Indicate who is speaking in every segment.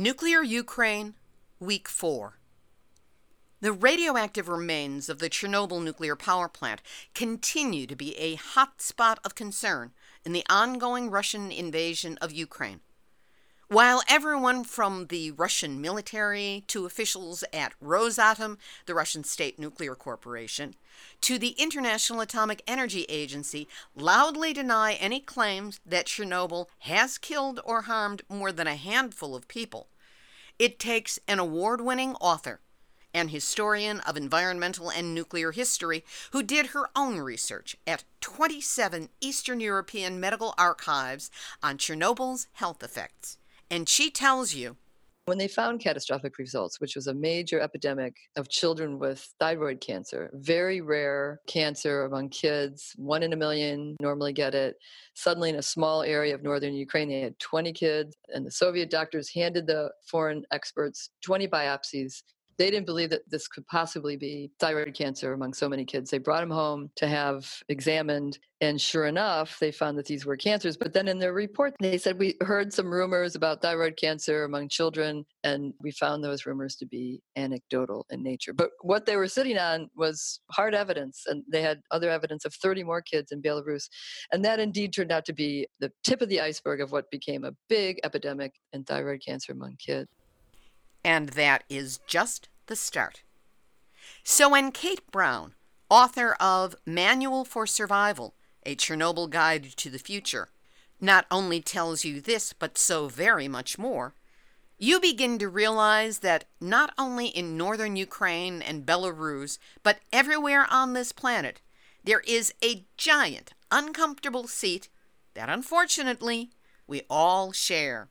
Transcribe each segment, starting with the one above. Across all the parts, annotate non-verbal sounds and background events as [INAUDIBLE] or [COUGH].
Speaker 1: Nuclear Ukraine, Week 4. The radioactive remains of the Chernobyl nuclear power plant continue to be a hot spot of concern in the ongoing Russian invasion of Ukraine. While everyone from the Russian military to officials at Rosatom, the Russian state nuclear corporation, to the International Atomic Energy Agency loudly deny any claims that Chernobyl has killed or harmed more than a handful of people, it takes an award winning author, an historian of environmental and nuclear history, who did her own research at 27 Eastern European medical archives on Chernobyl's health effects. And she tells you
Speaker 2: when they found catastrophic results, which was a major epidemic of children with thyroid cancer, very rare cancer among kids, one in a million normally get it. Suddenly, in a small area of northern Ukraine, they had 20 kids, and the Soviet doctors handed the foreign experts 20 biopsies they didn't believe that this could possibly be thyroid cancer among so many kids. They brought them home to have examined, and sure enough, they found that these were cancers. But then in their report, they said we heard some rumors about thyroid cancer among children, and we found those rumors to be anecdotal in nature. But what they were sitting on was hard evidence, and they had other evidence of 30 more kids in Belarus. And that indeed turned out to be the tip of the iceberg of what became a big epidemic in thyroid cancer among kids.
Speaker 1: And that is just the start. So when Kate Brown, author of Manual for Survival, a Chernobyl Guide to the Future, not only tells you this, but so very much more, you begin to realize that not only in northern Ukraine and Belarus, but everywhere on this planet, there is a giant, uncomfortable seat that unfortunately we all share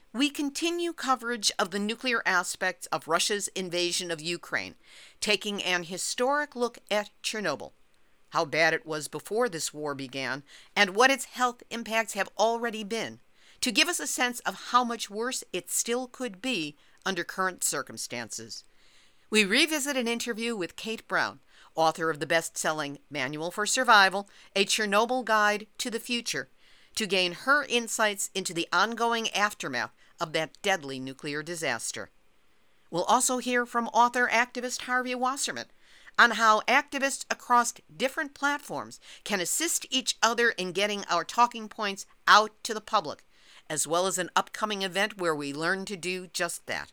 Speaker 1: we continue coverage of the nuclear aspects of Russia's invasion of Ukraine, taking an historic look at Chernobyl, how bad it was before this war began, and what its health impacts have already been, to give us a sense of how much worse it still could be under current circumstances. We revisit an interview with Kate Brown, author of the best selling Manual for Survival A Chernobyl Guide to the Future, to gain her insights into the ongoing aftermath of that deadly nuclear disaster. We'll also hear from author activist Harvey Wasserman on how activists across different platforms can assist each other in getting our talking points out to the public, as well as an upcoming event where we learn to do just that.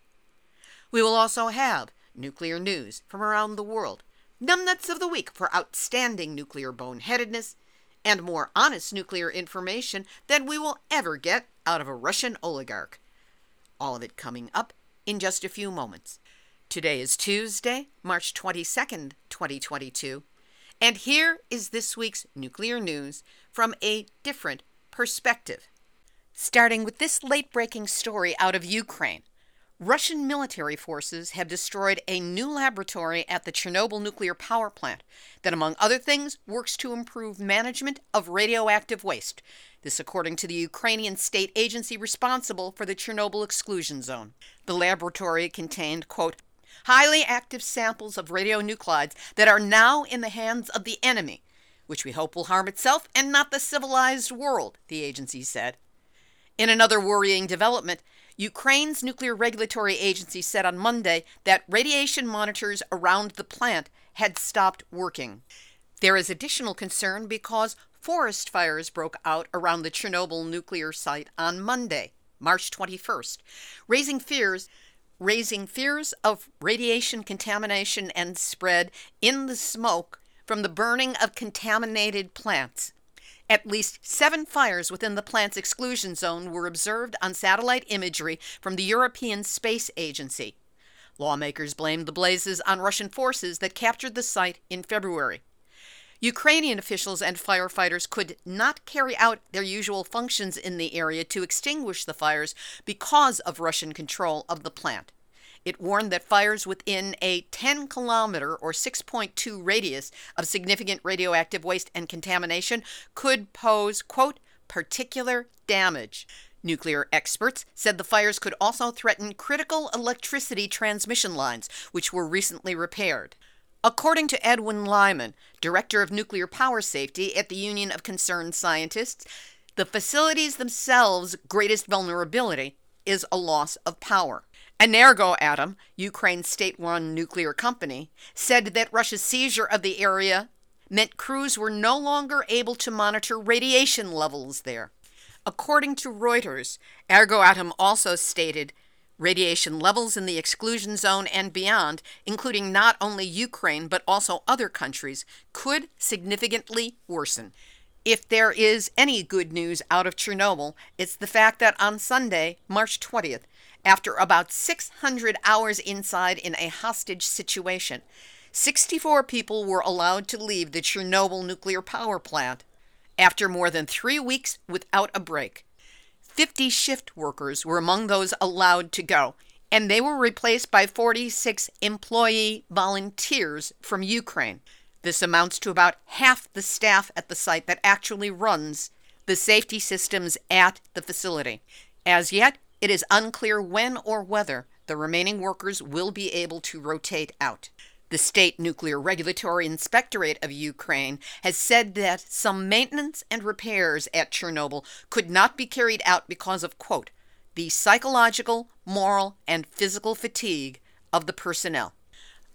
Speaker 1: We will also have nuclear news from around the world, numbnuts of the week for outstanding nuclear boneheadedness, and more honest nuclear information than we will ever get out of a Russian oligarch. All of it coming up in just a few moments. Today is Tuesday, March 22nd, 2022, and here is this week's nuclear news from a different perspective. Starting with this late breaking story out of Ukraine. Russian military forces have destroyed a new laboratory at the Chernobyl nuclear power plant that, among other things, works to improve management of radioactive waste. This, according to the Ukrainian state agency responsible for the Chernobyl exclusion zone. The laboratory contained, quote, highly active samples of radionuclides that are now in the hands of the enemy, which we hope will harm itself and not the civilized world, the agency said. In another worrying development, Ukraine's nuclear regulatory agency said on Monday that radiation monitors around the plant had stopped working. There is additional concern because forest fires broke out around the Chernobyl nuclear site on Monday, March 21st, raising fears raising fears of radiation contamination and spread in the smoke from the burning of contaminated plants. At least seven fires within the plant's exclusion zone were observed on satellite imagery from the European Space Agency. Lawmakers blamed the blazes on Russian forces that captured the site in February. Ukrainian officials and firefighters could not carry out their usual functions in the area to extinguish the fires because of Russian control of the plant. It warned that fires within a 10 kilometer or 6.2 radius of significant radioactive waste and contamination could pose, quote, particular damage. Nuclear experts said the fires could also threaten critical electricity transmission lines, which were recently repaired. According to Edwin Lyman, director of nuclear power safety at the Union of Concerned Scientists, the facilities themselves' greatest vulnerability is a loss of power. Energoatom, Ukraine's state run nuclear company, said that Russia's seizure of the area meant crews were no longer able to monitor radiation levels there. According to Reuters, Energoatom also stated Radiation levels in the exclusion zone and beyond, including not only Ukraine but also other countries, could significantly worsen. If there is any good news out of Chernobyl, it's the fact that on Sunday, March 20th, after about 600 hours inside in a hostage situation, 64 people were allowed to leave the Chernobyl nuclear power plant after more than three weeks without a break. 50 shift workers were among those allowed to go, and they were replaced by 46 employee volunteers from Ukraine. This amounts to about half the staff at the site that actually runs the safety systems at the facility. As yet, it is unclear when or whether the remaining workers will be able to rotate out. The State Nuclear Regulatory Inspectorate of Ukraine has said that some maintenance and repairs at Chernobyl could not be carried out because of, quote, the psychological, moral, and physical fatigue of the personnel.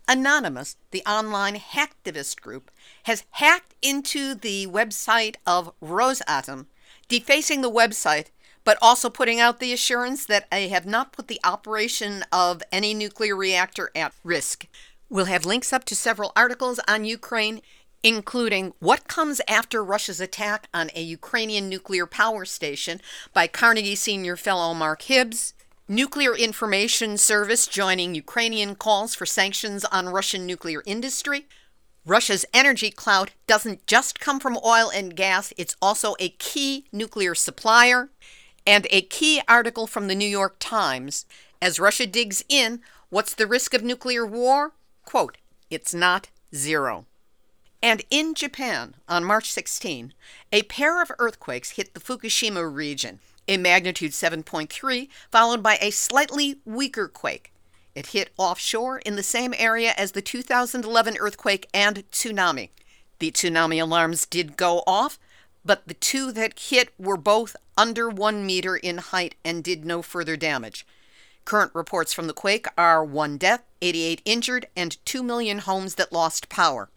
Speaker 1: Anonymous, the online hacktivist group, has hacked into the website of Rosatom, defacing the website, but also putting out the assurance that I have not put the operation of any nuclear reactor at risk. We'll have links up to several articles on Ukraine, including What Comes After Russia's Attack on a Ukrainian Nuclear Power Station by Carnegie Senior Fellow Mark Hibbs, Nuclear Information Service joining Ukrainian calls for sanctions on Russian nuclear industry. Russia's energy clout doesn't just come from oil and gas, it's also a key nuclear supplier. And a key article from the New York Times as Russia digs in what's the risk of nuclear war? Quote, it's not zero. And in Japan, on March 16, a pair of earthquakes hit the Fukushima region, a magnitude 7.3, followed by a slightly weaker quake. It hit offshore in the same area as the 2011 earthquake and tsunami. The tsunami alarms did go off, but the two that hit were both under one meter in height and did no further damage. Current reports from the quake are one death, 88 injured, and 2 million homes that lost power.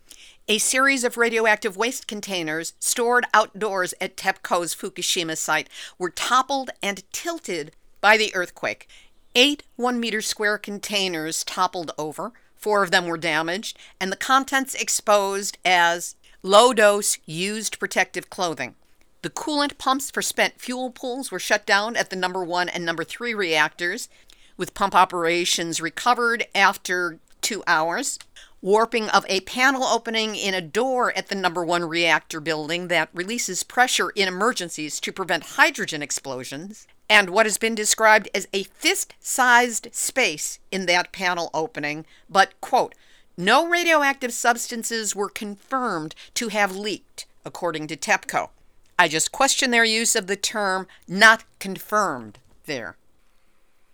Speaker 1: A series of radioactive waste containers stored outdoors at TEPCO's Fukushima site were toppled and tilted by the earthquake. Eight one meter square containers toppled over, four of them were damaged, and the contents exposed as low dose used protective clothing. The coolant pumps for spent fuel pools were shut down at the number one and number three reactors with pump operations recovered after two hours. Warping of a panel opening in a door at the number one reactor building that releases pressure in emergencies to prevent hydrogen explosions. And what has been described as a fist sized space in that panel opening, but, quote, no radioactive substances were confirmed to have leaked, according to TEPCO. I just question their use of the term not confirmed there.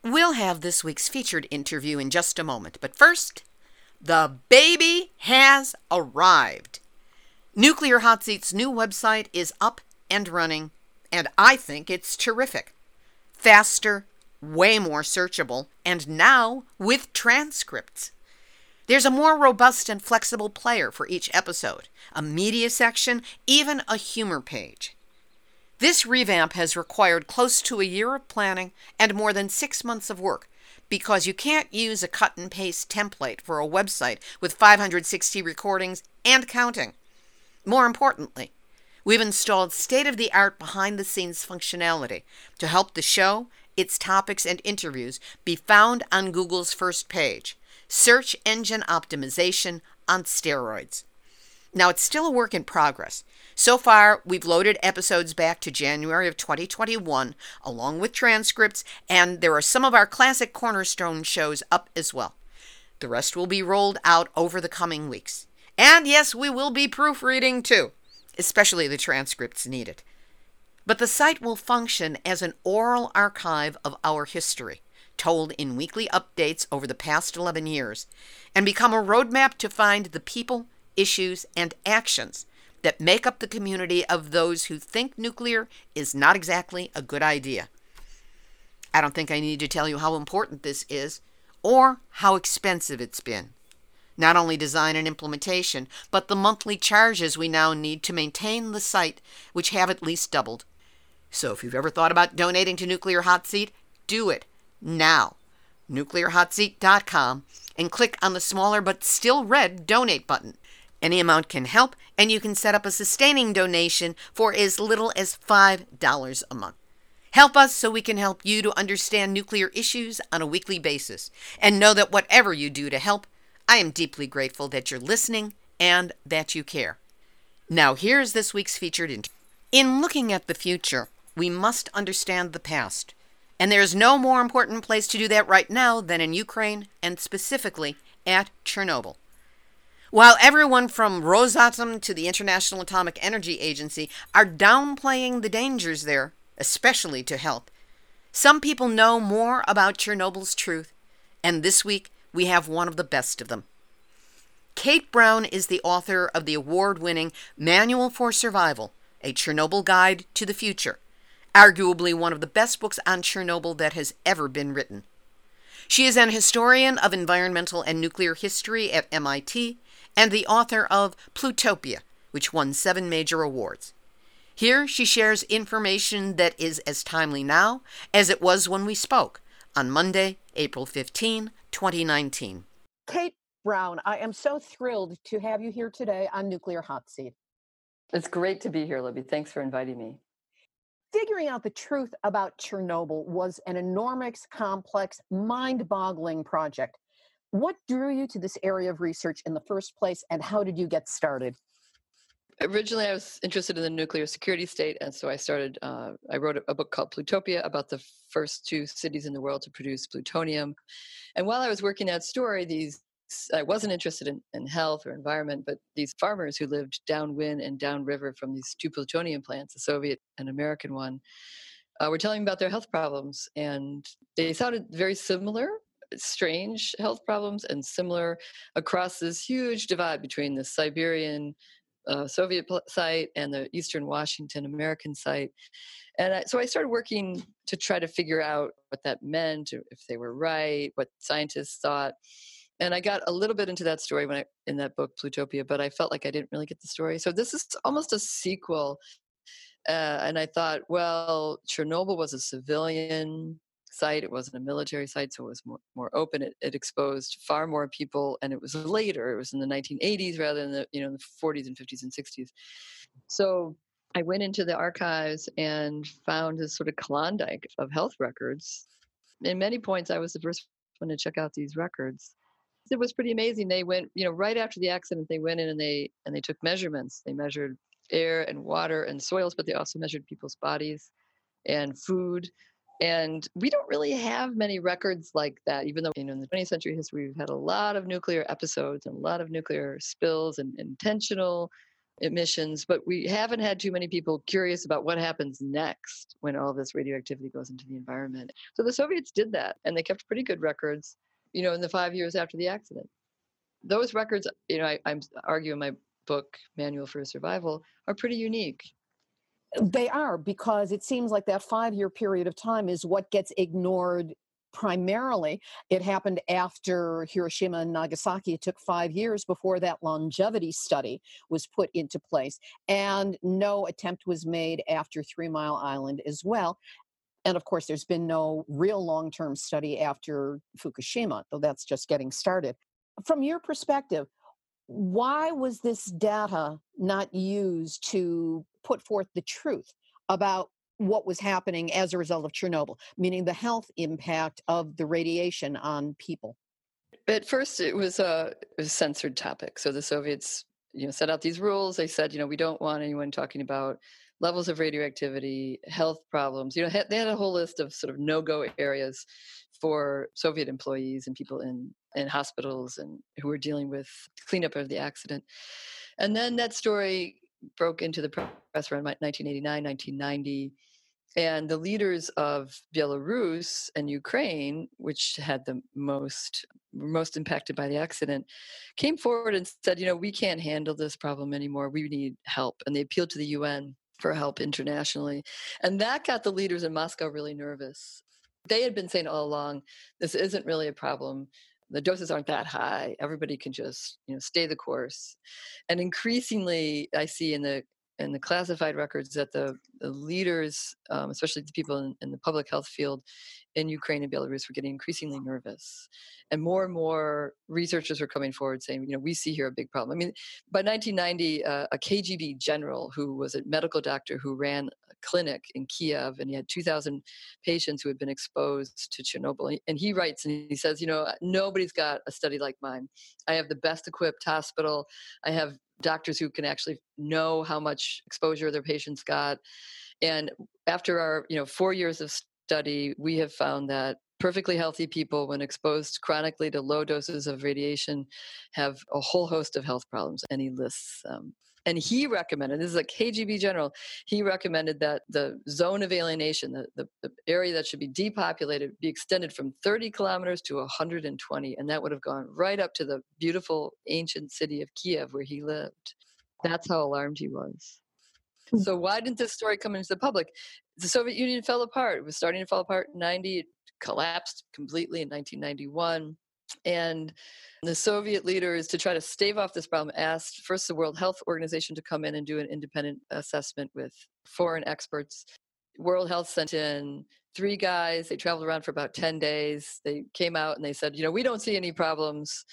Speaker 1: We'll have this week's featured interview in just a moment, but first, the baby has arrived. Nuclear Hot Seat's new website is up and running, and I think it's terrific. Faster, way more searchable, and now with transcripts. There's a more robust and flexible player for each episode, a media section, even a humor page. This revamp has required close to a year of planning and more than six months of work because you can't use a cut and paste template for a website with 560 recordings and counting. More importantly, we've installed state of the art behind the scenes functionality to help the show, its topics, and interviews be found on Google's first page. Search engine optimization on steroids. Now, it's still a work in progress. So far, we've loaded episodes back to January of 2021, along with transcripts, and there are some of our classic cornerstone shows up as well. The rest will be rolled out over the coming weeks. And yes, we will be proofreading too, especially the transcripts needed. But the site will function as an oral archive of our history, told in weekly updates over the past 11 years, and become a roadmap to find the people issues, and actions that make up the community of those who think nuclear is not exactly a good idea. I don't think I need to tell you how important this is or how expensive it's been. Not only design and implementation, but the monthly charges we now need to maintain the site, which have at least doubled. So if you've ever thought about donating to Nuclear Hot Seat, do it now. NuclearHotSeat.com and click on the smaller but still red donate button. Any amount can help, and you can set up a sustaining donation for as little as $5 a month. Help us so we can help you to understand nuclear issues on a weekly basis. And know that whatever you do to help, I am deeply grateful that you're listening and that you care. Now, here's this week's featured interview. In looking at the future, we must understand the past. And there is no more important place to do that right now than in Ukraine and specifically at Chernobyl. While everyone from Rosatom to the International Atomic Energy Agency are downplaying the dangers there, especially to health, some people know more about Chernobyl's truth, and this week we have one of the best of them. Kate Brown is the author of the award winning Manual for Survival A Chernobyl Guide to the Future, arguably one of the best books on Chernobyl that has ever been written. She is an historian of environmental and nuclear history at MIT and the author of Plutopia, which won seven major awards. Here she shares information that is as timely now as it was when we spoke on Monday, April 15, 2019.
Speaker 3: Kate Brown, I am so thrilled to have you here today on Nuclear Hot Seat.
Speaker 2: It's great to be here, Libbe. Thanks for inviting me.
Speaker 3: Figuring out the truth about Chernobyl was an enormous, complex, mind boggling project. What drew you to this area of research in the first place, and how did you get started?
Speaker 2: Originally, I was interested in the nuclear security state, and so I started. Uh, I wrote a book called Plutopia about the first two cities in the world to produce plutonium. And while I was working that story, these I wasn't interested in, in health or environment, but these farmers who lived downwind and downriver from these two plutonium plants, the Soviet and American one, uh, were telling me about their health problems, and they sounded very similar strange health problems and similar across this huge divide between the Siberian uh, Soviet site and the Eastern Washington American site. And I, so I started working to try to figure out what that meant, if they were right, what scientists thought. And I got a little bit into that story when I in that book Plutopia, but I felt like I didn't really get the story. So this is almost a sequel. Uh, and I thought, well, Chernobyl was a civilian site. It wasn't a military site, so it was more, more open. It, it exposed far more people, and it was later. It was in the 1980s rather than the you know the 40s and 50s and 60s. So I went into the archives and found this sort of Klondike of health records. In many points, I was the first one to check out these records. It was pretty amazing. They went, you know, right after the accident, they went in and they and they took measurements. They measured air and water and soils, but they also measured people's bodies and food and we don't really have many records like that, even though you know, in the 20th century history, we've had a lot of nuclear episodes and a lot of nuclear spills and intentional emissions, but we haven't had too many people curious about what happens next when all this radioactivity goes into the environment. So the Soviets did that, and they kept pretty good records, you know, in the five years after the accident. Those records, you know, I, I'm arguing my book, Manual for Survival, are pretty unique.
Speaker 3: They are because it seems like that five year period of time is what gets ignored primarily. It happened after Hiroshima and Nagasaki. It took five years before that longevity study was put into place. And no attempt was made after Three Mile Island as well. And of course, there's been no real long term study after Fukushima, though that's just getting started. From your perspective, why was this data not used to put forth the truth about what was happening as a result of Chernobyl, meaning the health impact of the radiation on people?
Speaker 2: At first, it was a, a censored topic. So the Soviets, you know, set out these rules. They said, you know, we don't want anyone talking about levels of radioactivity, health problems. You know, they had a whole list of sort of no-go areas for Soviet employees and people in in hospitals and who were dealing with cleanup of the accident. And then that story broke into the press around 1989, 1990 and the leaders of Belarus and Ukraine, which had the most most impacted by the accident, came forward and said, you know, we can't handle this problem anymore. We need help. And they appealed to the UN for help internationally. And that got the leaders in Moscow really nervous. They had been saying all along, this isn't really a problem. The doses aren't that high. Everybody can just, you know, stay the course. And increasingly, I see in the in the classified records that the, the leaders, um, especially the people in, in, the public health field in Ukraine and Belarus, were getting increasingly nervous. And more and more researchers were coming forward saying, you know, we see here a big problem. I mean, by 1990, uh, a KGB general who was a medical doctor who ran a clinic in Kiev and he had 2,000 patients who had been exposed to Chernobyl. And he writes and he says, you know, nobody's got a study like mine. I have the best equipped hospital. I have doctors who can actually know how much exposure their patients got. And after our, you know, four years of study, we have found that perfectly healthy people, when exposed chronically to low doses of radiation, have a whole host of health problems. And he lists um, and he recommended this is a KGB general. He recommended that the zone of alienation, the, the, the, area that should be depopulated, be extended from 30 kilometers to 120, and that would have gone right up to the beautiful ancient city of Kiev where he lived. That's how alarmed he was. Hmm. So why didn't this story come into the public? The Soviet Union fell apart. It was starting to fall apart in 90. It collapsed completely in 1991. And the Soviet leaders, to try to stave off this problem, asked first the World Health Organization to come in and do an independent assessment with foreign experts. World Health sent in three guys. They traveled around for about 10 days. They came out and they said, you know, we don't see any problems.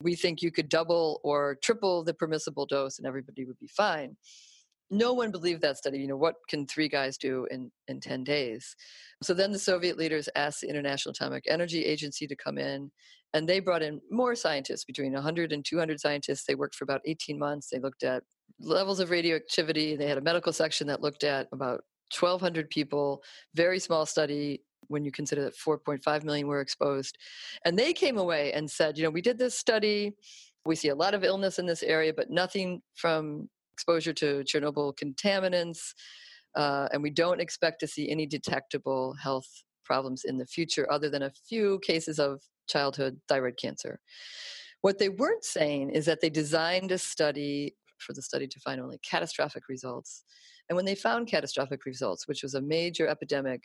Speaker 2: We think you could double or triple the permissible dose and everybody would be fine no one believed that study. You know, what can three guys do in, in 10 days? So then the Soviet leaders asked the International Atomic Energy Agency to come in, and they brought in more scientists, between 100 and 200 scientists. They worked for about 18 months. They looked at levels of radioactivity. They had a medical section that looked at about 1,200 people, very small study when you consider that 4.5 million were exposed. And they came away and said, you know, we did this study. We see a lot of illness in this area, but nothing from exposure to Chernobyl contaminants, uh, and we don't expect to see any detectable health problems in the future other than a few cases of childhood thyroid cancer. What they weren't saying is that they designed a study for the study to find only catastrophic results. And when they found catastrophic results, which was a major epidemic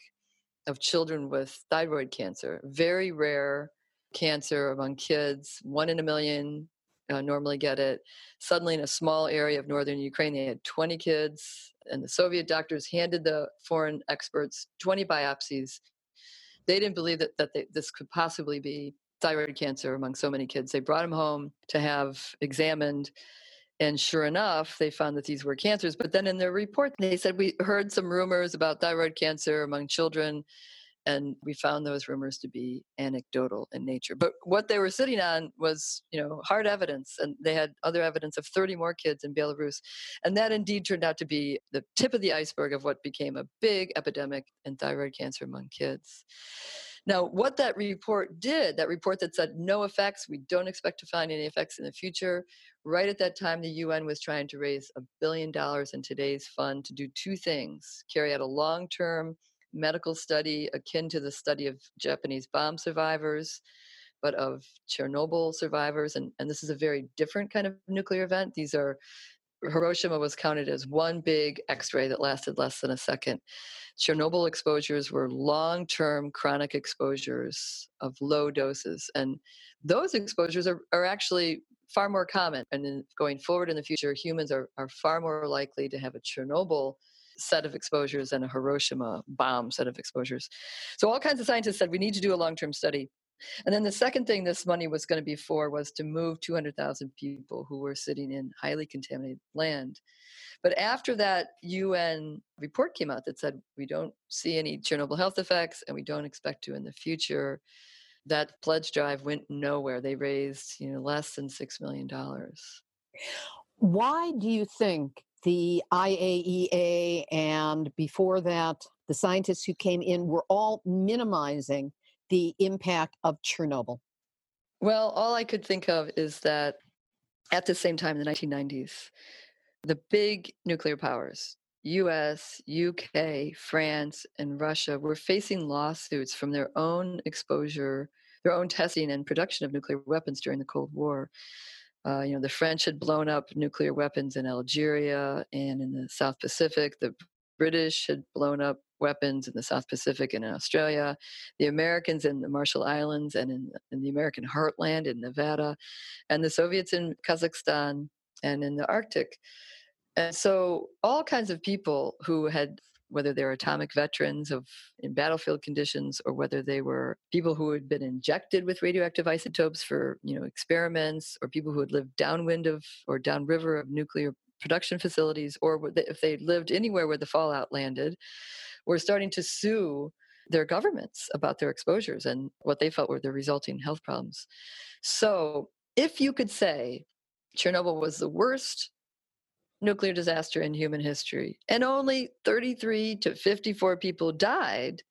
Speaker 2: of children with thyroid cancer, very rare cancer among kids, one in a million uh, normally get it. Suddenly, in a small area of northern Ukraine, they had 20 kids, and the Soviet doctors handed the foreign experts 20 biopsies. They didn't believe that, that they, this could possibly be thyroid cancer among so many kids. They brought them home to have examined. And sure enough, they found that these were cancers. But then in their report, they said, We heard some rumors about thyroid cancer among children and we found those rumors to be anecdotal in nature but what they were sitting on was you know hard evidence and they had other evidence of 30 more kids in belarus and that indeed turned out to be the tip of the iceberg of what became a big epidemic in thyroid cancer among kids. Now, what that report did, that report that said no effects, we don't expect to find any effects in the future, right at that time, the UN was trying to raise a billion dollars in today's fund to do two things carry out a long term medical study akin to the study of Japanese bomb survivors, but of Chernobyl survivors. And, and this is a very different kind of nuclear event. These are Hiroshima was counted as one big x ray that lasted less than a second. Chernobyl exposures were long term chronic exposures of low doses. And those exposures are, are actually far more common. And in, going forward in the future, humans are, are far more likely to have a Chernobyl set of exposures and a Hiroshima bomb set of exposures. So all kinds of scientists said we need to do a long term study. And then the second thing this money was going to be for was to move 200,000 people who were sitting in highly contaminated land. But after that UN report came out that said we don't see any Chernobyl health effects and we don't expect to in the future, that pledge drive went nowhere. They raised, you know, less than 6 million dollars.
Speaker 3: Why do you think the IAEA and before that the scientists who came in were all minimizing the impact of Chernobyl?
Speaker 2: Well, all I could think of is that at the same time in the 1990s, the big nuclear powers, US, UK, France, and Russia, were facing lawsuits from their own exposure, their own testing and production of nuclear weapons during the Cold War. Uh, you know, the French had blown up nuclear weapons in Algeria and in the South Pacific. The British had blown up weapons in the South Pacific and in Australia, the Americans in the Marshall Islands and in, in the American heartland in Nevada, and the Soviets in Kazakhstan and in the Arctic. And so, all kinds of people who had, whether they're atomic veterans of in battlefield conditions, or whether they were people who had been injected with radioactive isotopes for you know experiments, or people who had lived downwind of or downriver of nuclear production facilities, or if they lived anywhere where the fallout landed, were starting to sue their governments about their exposures and what they felt were the resulting health problems. So, if you could say Chernobyl was the worst nuclear disaster in human history and only 33 to 54 people died,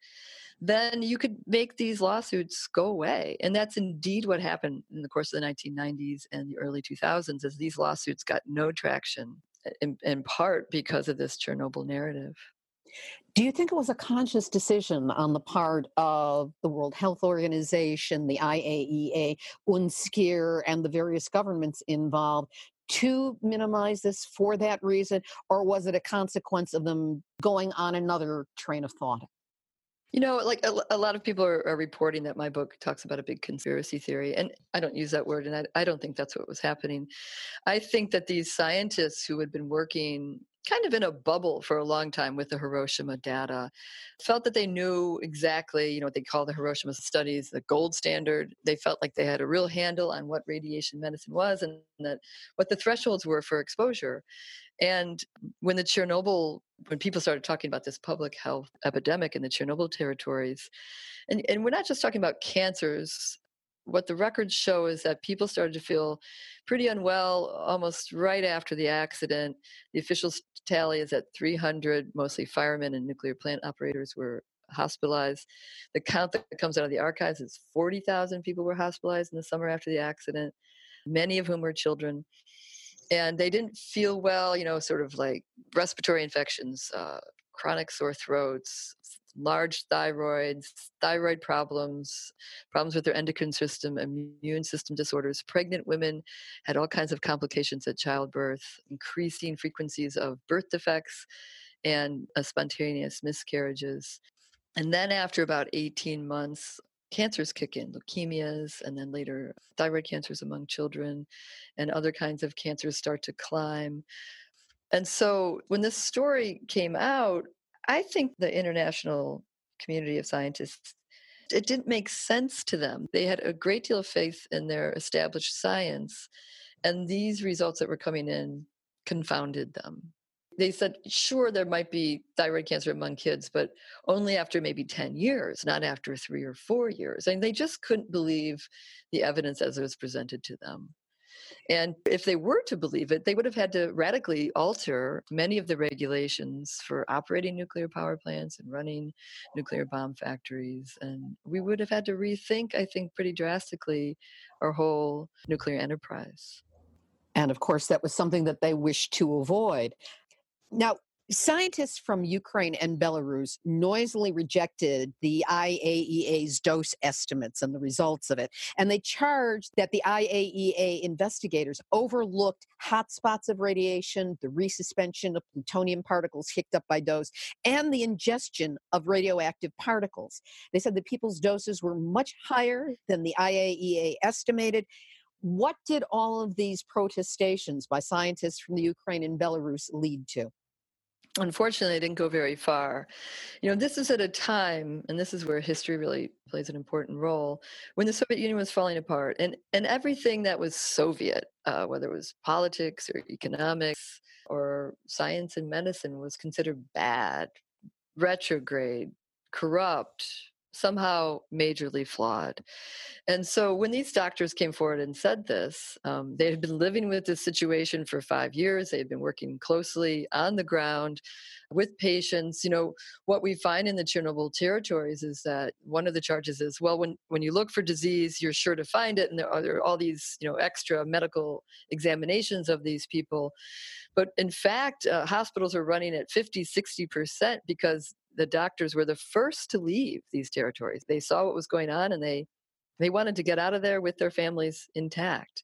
Speaker 2: then you could make these lawsuits go away. And that's indeed what happened in the course of the 1990s and the early 2000s as these lawsuits got no traction in, in part because of this Chernobyl narrative.
Speaker 3: Do you think it was a conscious decision on the part of the World Health Organization, the IAEA, UNSCEAR, and the various governments involved to minimize this for that reason, or was it a consequence of them going on another train of thought?
Speaker 2: You know, like a, a lot of people are, are, reporting that my book talks about a big conspiracy theory, and I don't use that word, and I, I don't think that's what was happening. I think that these scientists who had been working kind of in a bubble for a long time with the Hiroshima data. Felt that they knew exactly, you know, what they call the Hiroshima studies the gold standard. They felt like they had a real handle on what radiation medicine was and that what the thresholds were for exposure. And when the Chernobyl, when people started talking about this public health epidemic in the Chernobyl territories, and, and we're not just talking about cancers what the records show is that people started to feel pretty unwell almost right after the accident. The official tally is at 300, mostly firemen and nuclear plant operators were hospitalized. The count that comes out of the archives is 40,000 people were hospitalized in the summer after the accident, many of whom were children. And they didn't feel well, you know, sort of like respiratory infections, uh, chronic sore throats, large thyroids, thyroid problems, problems with their endocrine system, immune system disorders. Pregnant women had all kinds of complications at childbirth, increasing frequencies of birth defects and uh, spontaneous miscarriages. And then, after about 18 months, cancers kick in leukemias, and then later thyroid cancers among children, and other kinds of cancers start to climb. And so, when this story came out, I think the international community of scientists it didn't make sense to them. They had a great deal of faith in their established science, and these results that were coming in confounded them. They said, sure, there might be thyroid cancer among kids, but only after maybe 10 years, not after three or four years. And they just couldn't believe the evidence as it was presented to them. And if they were to believe it, they would have had to radically alter many of the regulations for operating nuclear power plants and running nuclear bomb factories. And we would have had to rethink, I think, pretty drastically our whole nuclear enterprise.
Speaker 3: And of course, that was something that they wished to avoid. Now, Scientists from Ukraine and Belarus noisily rejected the IAEA's dose estimates and the results of it. And they charged that the IAEA investigators overlooked hotspots of radiation, the resuspension of plutonium particles kicked up by dose, and the ingestion of radioactive particles. They said the people's doses were much higher than the IAEA estimated. What did all of these protestations by scientists from the Ukraine and Belarus lead to?
Speaker 2: Unfortunately it didn't go very far. You know this is at a time and this is where history really plays an important role when the soviet union was falling apart and and everything that was soviet uh, whether it was politics or economics or science and medicine was considered bad retrograde corrupt somehow majorly flawed. And so when these doctors came forward and said this, um, they had been living with this situation for five years. They had been working closely on the ground with patients. You know, what we find in the Chernobyl territories is that one of the charges is, well, when, when you look for disease, you're sure to find it. And there are, there are all these, you know, extra medical examinations of these people. But in fact, uh, hospitals are running at 50, 60% because the doctors were the first to leave these territories. They saw what was going on and they they wanted to get out of there with their families intact.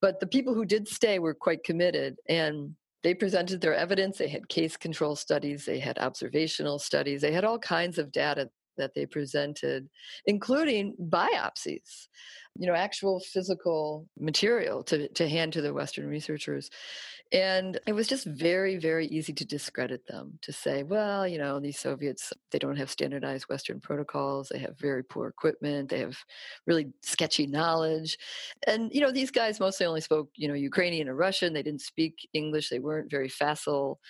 Speaker 2: But the people who did stay were quite committed and they presented their evidence. They had case control studies, they had observational studies, they had all kinds of data that they presented, including biopsies, you know, actual physical material to, to hand to the Western researchers. And it was just very, very easy to discredit them, to say, well, you know, these Soviets, they don't have standardized Western protocols. They have very poor equipment. They have really sketchy knowledge. And, you know, these guys mostly only spoke, you know, Ukrainian or Russian. They didn't speak English. They weren't very facile.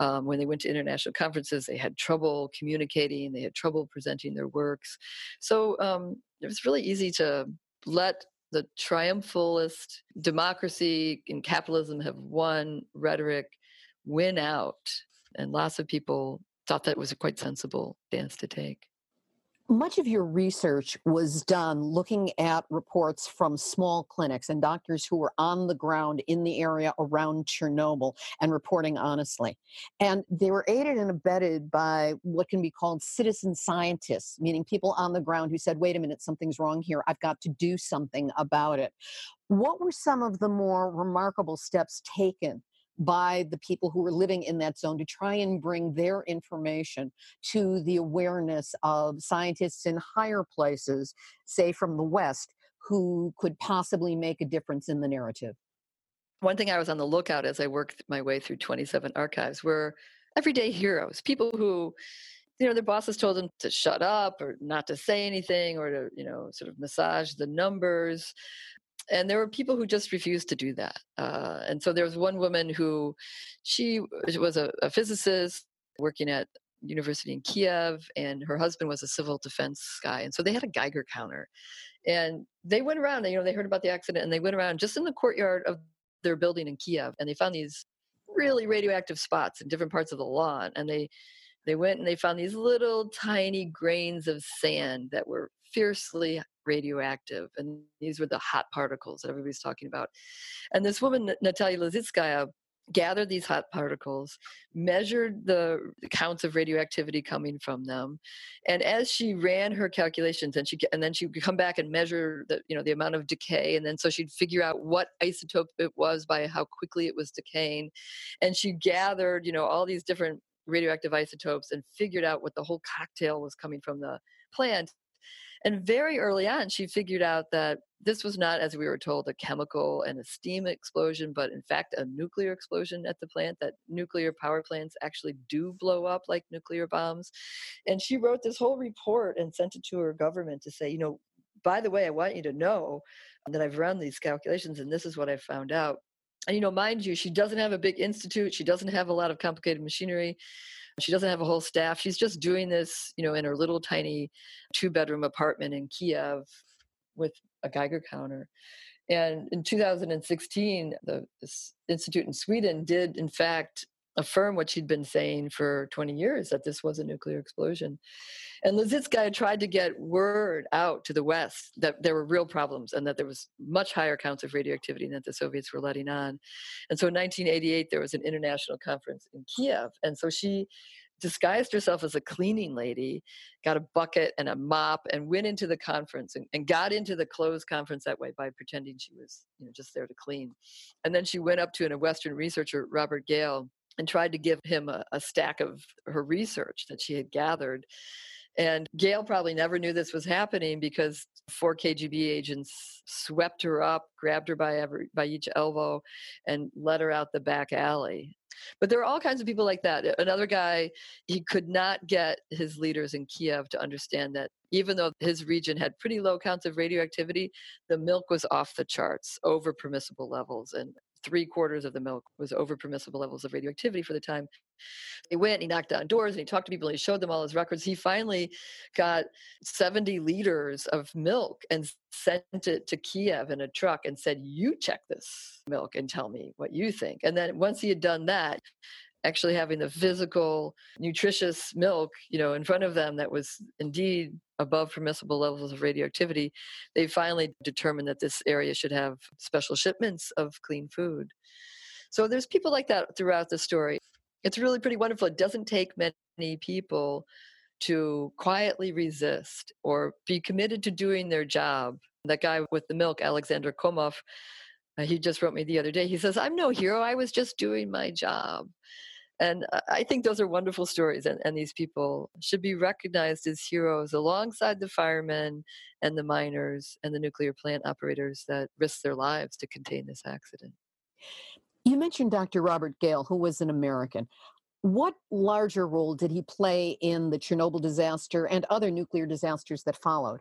Speaker 2: Um, when they went to international conferences, they had trouble communicating. They had trouble presenting their works. So um, it was really easy to let the triumphalist democracy and capitalism have won rhetoric win out. And lots of people thought that was a quite sensible stance to take.
Speaker 3: Much of your research was done looking at reports from small clinics and doctors who were on the ground in the area around Chernobyl and reporting honestly. And they were aided and abetted by what can be called citizen scientists, meaning people on the ground who said, wait a minute, something's wrong here. I've got to do something about it. What were some of the more remarkable steps taken by the people who were living in that zone to try and bring their information to the awareness of scientists in higher places, say from the West, who could possibly make a difference in the narrative.
Speaker 2: One thing I was on the lookout as I worked my way through 27 archives were everyday heroes, people who you know their bosses told them to shut up or not to say anything or to you know sort of massage the numbers and there were people who just refused to do that. Uh, and so there was one woman who, she was a, a physicist working at university in Kiev, and her husband was a civil defense guy, and so they had a Geiger counter, and they went around. and, You know, they heard about the accident, and they went around just in the courtyard of their building in Kiev, and they found these really radioactive spots in different parts of the lawn, and they they went and they found these little tiny grains of sand that were fiercely radioactive. And these were the hot particles that everybody's talking about. And this woman, Natalia Lazitskaya, gathered these hot particles, measured the counts of radioactivity coming from them, and as she ran her calculations, and she and then she would come back and measure the you know the amount of decay, and then so she'd figure out what isotope it was by how quickly it was decaying, and she gathered you know all these different radioactive isotopes and figured out what the whole cocktail was coming from the plant and very early on, she figured out that this was not, as we were told, a chemical and a steam explosion, but in fact, a nuclear explosion at the plant, that nuclear power plants actually do blow up like nuclear bombs. And she wrote this whole report and sent it to her government to say, you know, by the way, I want you to know that I've run these calculations and this is what I found out. And, you know, mind you, she doesn't have a big institute, she doesn't have a lot of complicated machinery. She doesn't have a whole staff. She's just doing this, you know, in her little tiny two bedroom apartment in Kiev with a Geiger counter. And in 2016, the institute in Sweden did, in fact, affirm what she'd been saying for 20 years that this was a nuclear explosion. And Lizitskaya tried to get word out to the West that there were real problems and that there was much higher counts of radioactivity than the Soviets were letting on. And so in 1988, there was an international conference in Kiev. And so she disguised herself as a cleaning lady, got a bucket and a mop, and went into the conference and, and, got into the closed conference that way by pretending she was, you know, just there to clean. And then she went up to a Western researcher, Robert Gale, and tried to give him a, a stack of her research that she had gathered. And Gale probably never knew this was happening because four KGB agents swept her up, grabbed her by every by each elbow, and led her out the back alley. But there are all kinds of people like that. Another guy, he could not get his leaders in Kiev to understand that even though his region had pretty low counts of radioactivity, the milk was off the charts, over permissible levels. And three quarters of the milk was over permissible levels of radioactivity for the time. He went and he knocked on doors and he talked to people and he showed them all his records. He finally got 70 liters of milk and sent it to Kiev in a truck and said, You check this milk and tell me what you think. And then once he had done that, actually having the physical nutritious milk you know in front of them that was indeed above permissible levels of radioactivity they finally determined that this area should have special shipments of clean food. So there's people like that throughout the story. It's really pretty wonderful. It doesn't take many people to quietly resist or be committed to doing their job. That guy with the milk alexander komov uh, he just wrote me the other day. He says i'm no hero. I was just doing my job and I think those are wonderful stories, and, and these people should be recognized as heroes alongside the firemen and the miners and the nuclear plant operators that risked their lives to contain this accident.
Speaker 3: You mentioned Dr. Robert Gale, who was an American. What larger role did he play in the Chernobyl disaster and other nuclear disasters that followed?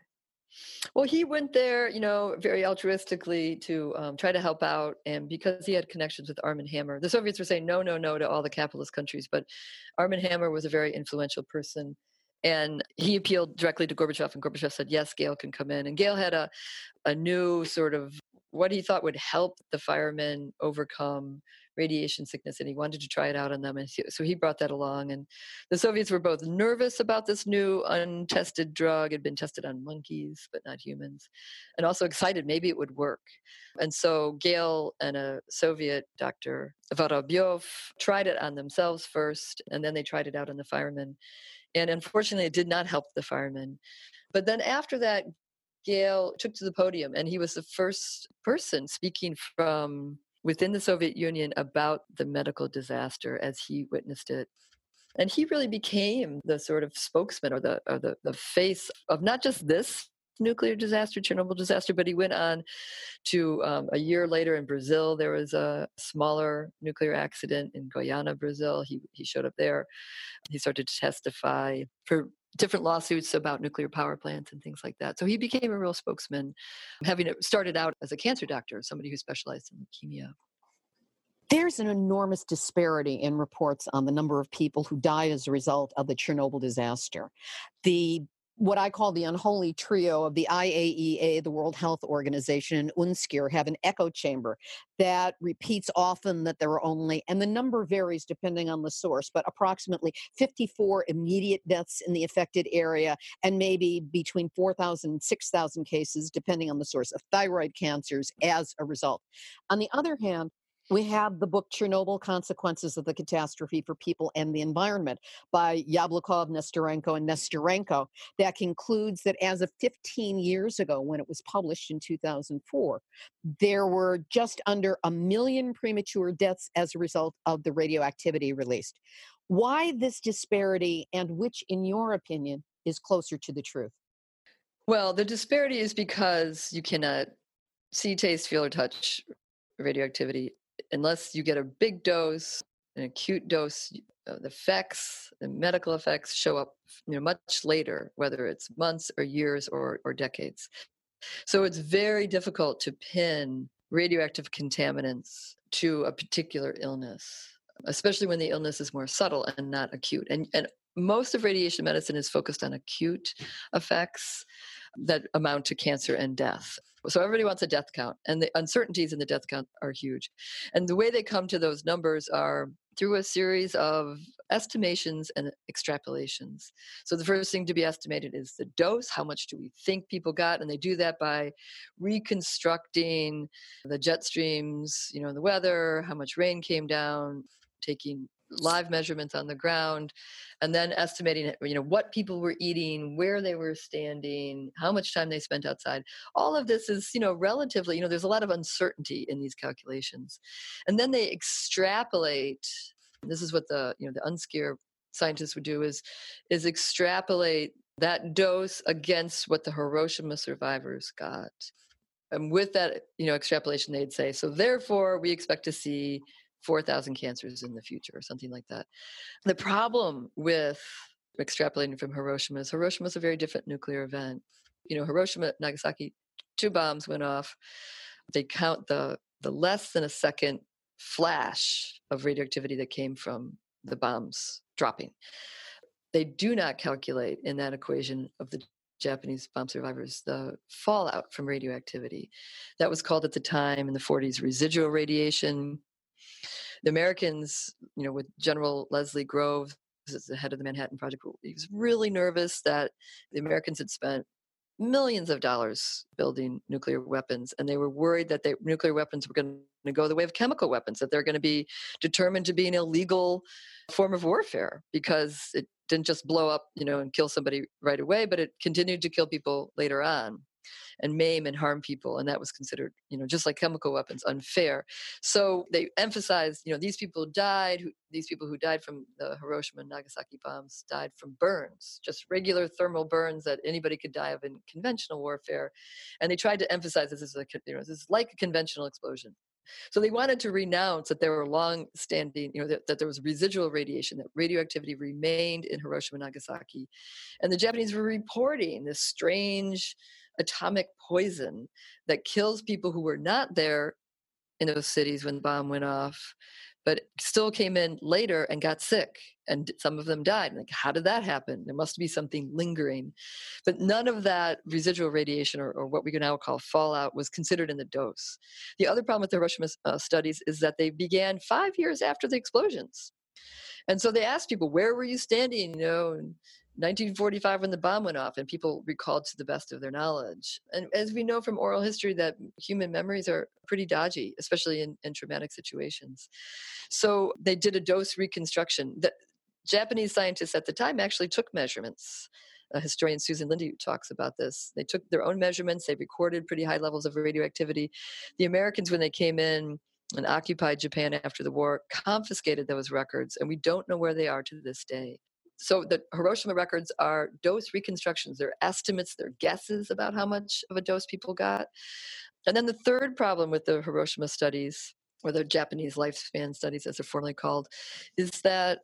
Speaker 2: Well, he went there, you know, very altruistically to um, try to help out. And because he had connections with Armand Hammer, the Soviets were saying no, no, no to all the capitalist countries. But Armand Hammer was a very influential person. And he appealed directly to Gorbachev, and Gorbachev said, yes, Gale can come in. And Gale had a, a new sort of what he thought would help the firemen overcome radiation sickness and he wanted to try it out on them and so he brought that along and the soviets were both nervous about this new untested drug it had been tested on monkeys but not humans and also excited maybe it would work and so Gale and a soviet doctor vorobyov tried it on themselves first and then they tried it out on the firemen and unfortunately it did not help the firemen but then after that Gale took to the podium, and he was the first person speaking from within the Soviet Union about the medical disaster as he witnessed it. And he really became the sort of spokesman or the or the, the face of not just this nuclear disaster, Chernobyl disaster, but he went on to um, a year later in Brazil. There was a smaller nuclear accident in Goiânia, Brazil. He he showed up there. He started to testify for different lawsuits about nuclear power plants and things like that. So he became a real spokesman, having started out as a cancer doctor, somebody who specialized in leukemia.
Speaker 3: There's an enormous disparity in reports on the number of people who died as a result of the Chernobyl disaster. The what I call the unholy trio of the IAEA, the World Health Organization, and UNSCEAR have an echo chamber that repeats often that there are only, and the number varies depending on the source, but approximately 54 immediate deaths in the affected area and maybe between 4,000 and 6,000 cases, depending on the source, of thyroid cancers as a result. On the other hand, we have the book Chernobyl Consequences of the Catastrophe for People and the Environment by Yablokov, Nesterenko, and Nesterenko that concludes that as of 15 years ago, when it was published in 2004, there were just under a million premature deaths as a result of the radioactivity released. Why this disparity, and which, in your opinion, is closer to the truth?
Speaker 2: Well, the disparity is because you cannot see, taste, feel, or touch radioactivity unless you get a big dose, an acute dose, uh, the effects, the medical effects show up you know, much later, whether it's months or years or, or decades. So it's very difficult to pin radioactive contaminants to a particular illness, especially when the illness is more subtle and not acute. And, and most of radiation medicine is focused on acute effects that amount to cancer and death. So everybody wants a death count, and the uncertainties in the death count are huge. And the way they come to those numbers are through a series of estimations and extrapolations. So the first thing to be estimated is the dose. How much do we think people got? And they do that by reconstructing the jet streams, you know, the weather, how much rain came down, taking live measurements on the ground and then estimating you know what people were eating where they were standing how much time they spent outside. All of this is you know relatively you know there's a lot of uncertainty in these calculations. And then they extrapolate this is what the you know the UNSCEAR scientists would do is is extrapolate that dose against what the hiroshima survivors got. And with that you know extrapolation they'd say so therefore we expect to see 4,000 cancers in the future or something like that. The problem with extrapolating from Hiroshima is Hiroshima is a very different nuclear event. You know, Hiroshima, Nagasaki, two bombs went off. They count the the less than a second flash of radioactivity that came from the bombs dropping. They do not calculate in that equation of the Japanese bomb survivors the fallout from radioactivity. That was called at the time in the 40s residual radiation. The Americans, you know, with General Leslie Groves as the head of the Manhattan Project, he was really nervous that the Americans had spent millions of dollars building nuclear weapons and they were worried that they, nuclear weapons were going to go the way of chemical weapons that they're going to be determined to be an illegal form of warfare because it didn't just blow up you know and kill somebody right away but it continued to kill people later on and maim and harm people and that was considered you know just like chemical weapons unfair. So they emphasized you know these people died who, these people who died from the hiroshima and nagasaki bombs died from burns just regular thermal burns that anybody could die of in conventional warfare. And they tried to emphasize this as a you know this is like a conventional explosion. So they wanted to renounce that there were long standing, you know, that, that, there was residual radiation, that radioactivity remained in Hiroshima and Nagasaki. And the Japanese were reporting this strange atomic poison that kills people who were not there in those cities when the bomb went off but still came in later and got sick and some of them died. Like how did that happen? There must be something lingering. But none of that residual radiation or, or what we can now call fallout was considered in the dose. The other problem with the hiroshima uh, studies is that they began five years after the explosions. And so they asked people where were you standing? You know and 1945 when the bomb went off and people recalled to the best of their knowledge. And as we know from oral history that human memories are pretty dodgy especially in, in traumatic situations. So they did a dose reconstruction. The japanese scientists at the time actually took measurements. A historian susan lindee talks about this. They took their own measurements. They recorded pretty high levels of radioactivity. The americans when they came in and occupied Japan after the war, confiscated those records, and we don't know where they are to this day so the Hiroshima records are dose reconstructions. They're estimates, they're guesses about how much of a dose people got. And then the third problem with the Hiroshima studies, or the Japanese lifespan studies, as they're formally called, is that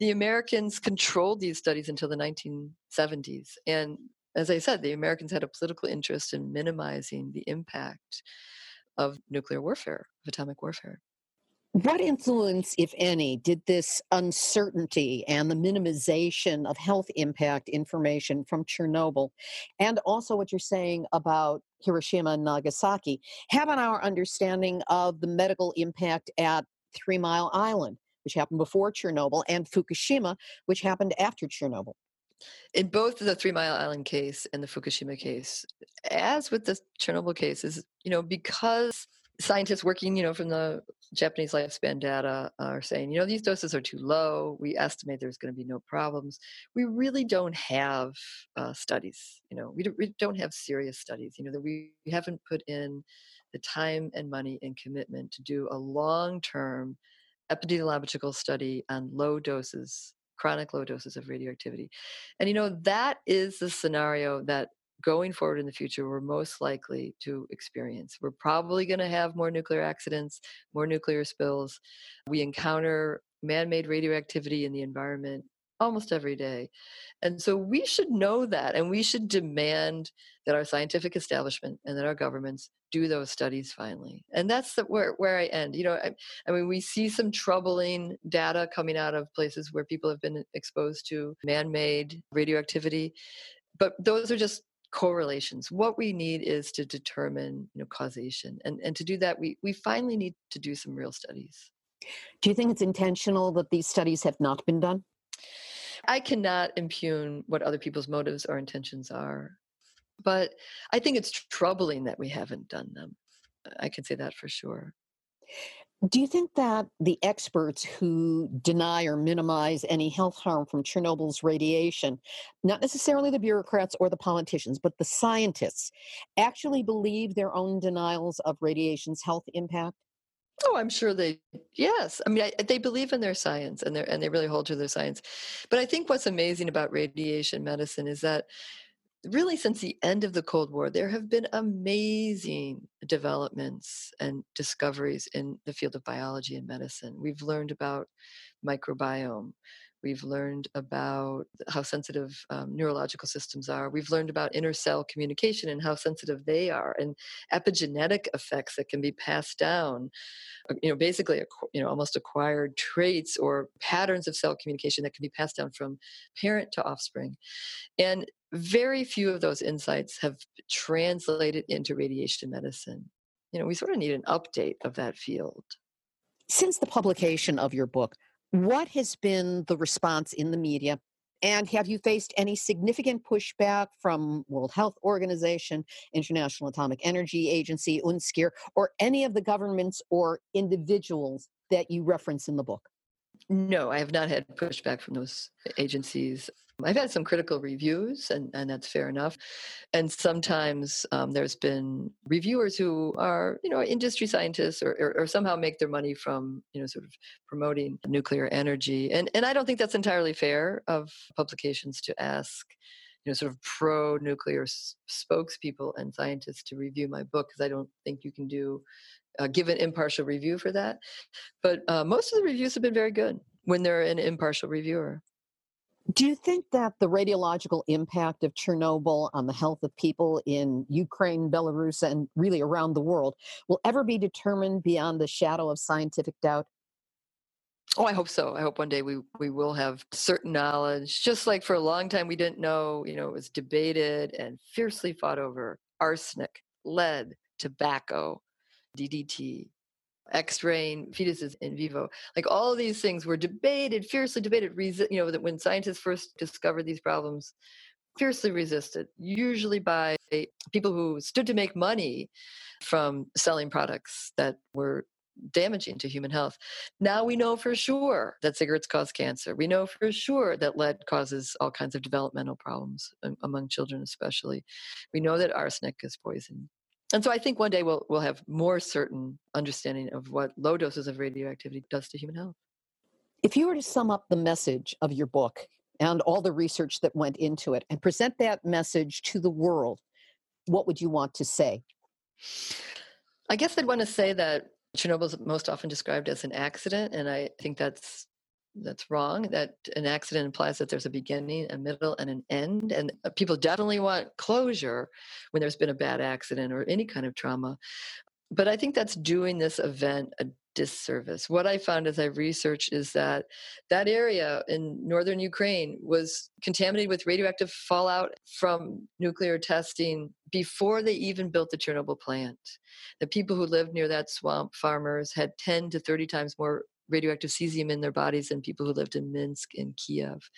Speaker 2: the Americans controlled these studies until the 1970s. And as I said, the Americans had a political interest in minimizing the impact of nuclear warfare, of atomic warfare.
Speaker 3: What influence, if any, did this uncertainty and the minimization of health impact information from Chernobyl, and also what you're saying about Hiroshima and Nagasaki, have on our understanding of the medical impact at Three Mile Island, which happened before Chernobyl, and Fukushima, which happened after Chernobyl?
Speaker 2: In both the Three Mile Island case and the Fukushima case, as with the Chernobyl cases, you know, because scientists working, you know, from the Japanese lifespan data are saying, you know, these doses are too low. We estimate there's going to be no problems. We really don't have uh, studies. You know, we don't, we don't have serious studies. You know, that we haven't put in the time and money and commitment to do a long-term epidemiological study on low doses chronic low doses of radioactivity and you know that is the scenario that going forward in the future we're most likely to experience. We're probably going to have more nuclear accidents, more nuclear spills. We encounter man made radioactivity in the environment almost every day. And so we should know that and we should demand that our scientific establishment and that our governments do those studies finally. And that's the, where, where I end. You know, I, I mean, we see some troubling data coming out of places where people have been exposed to man made radioactivity. But those are just correlations. What we need is to determine you know causation and and to do that we we finally need to do some real studies.
Speaker 3: Do you think it's intentional that these studies have not been done?
Speaker 2: I cannot impugn what other people's motives or intentions are but i think it's troubling that we haven't done them. I can say that for sure
Speaker 3: do you think that the experts who deny or minimize any health harm from Chernobyl's radiation, not necessarily the bureaucrats or the politicians, but the scientists, actually believe their own denials of radiation's health impact?
Speaker 2: Oh, I'm sure they. Yes, I mean, I, they believe in their science, and they and they really hold to their science. But I think what's amazing about radiation medicine is that really since the end of the Cold War, there have been amazing developments and discoveries in the field of biology and medicine. We've learned about microbiome. We've learned about how sensitive um, neurological systems are. We've learned about intercell communication and how sensitive they are, and epigenetic effects that can be passed down. Uh, you know, basically, you know, almost acquired traits or patterns of cell communication that can be passed down from parent to offspring. And very few of those insights have translated into radiation medicine. You know, we sort of need an update of that field.
Speaker 3: Since the publication of your book, what has been the response in the media? And have you faced any significant pushback from World Health Organization, International Atomic Energy Agency, UNSCEAR, or any of the governments or individuals that you reference in the book?
Speaker 2: No, I have not had pushback from those agencies. I've had some critical reviews, and, and that's fair enough. And sometimes um, there's been reviewers who are, you know, industry scientists or, or, or, somehow make their money from, you know, sort of promoting nuclear energy. And, and I don't think that's entirely fair of publications to ask, you know, sort of pro nuclear s- spokespeople and scientists to review my book because I don't think you can do uh, give an impartial review for that. But uh, most of the reviews have been very good when they're an impartial reviewer.
Speaker 3: Do you think that the radiological impact of Chernobyl on the health of people in Ukraine, Belarus, and really around the world will ever be determined beyond the shadow of scientific doubt?
Speaker 2: Oh, I hope so. I hope one day we, we will have certain knowledge. Just like for a long time we didn't know, you know, it was debated and fiercely fought over arsenic, lead, tobacco, DDT, X-raying fetuses in vivo. Like all these things were debated, fiercely debated. You know, that when scientists first discovered these problems, fiercely resisted, usually by people who stood to make money from selling products that were damaging to human health. Now we know for sure that cigarettes cause cancer. We know for sure that lead causes all kinds of developmental problems um, among children, especially. We know that arsenic is poison and so I think one day we'll we'll have more certain understanding of what low doses of radioactivity does to human health.
Speaker 3: If you were to sum up the message of your book and all the research that went into it and present that message to the world, what would you want to say?
Speaker 2: I guess I'd want to say that Chernobyl is most often described as an accident, and I think that's that's wrong that an accident implies that there's a beginning a middle and an end and uh, people definitely want closure when there's been a bad accident or any kind of trauma but i think that's doing this event a disservice. What i found as i researched is that that area in northern ukraine was contaminated with radioactive fallout from nuclear testing before they even built the chernobyl plant. The people who lived near that swamp farmers had 10 to 30 times more radioactive cesium in their bodies than people who lived in Minsk and Kiev.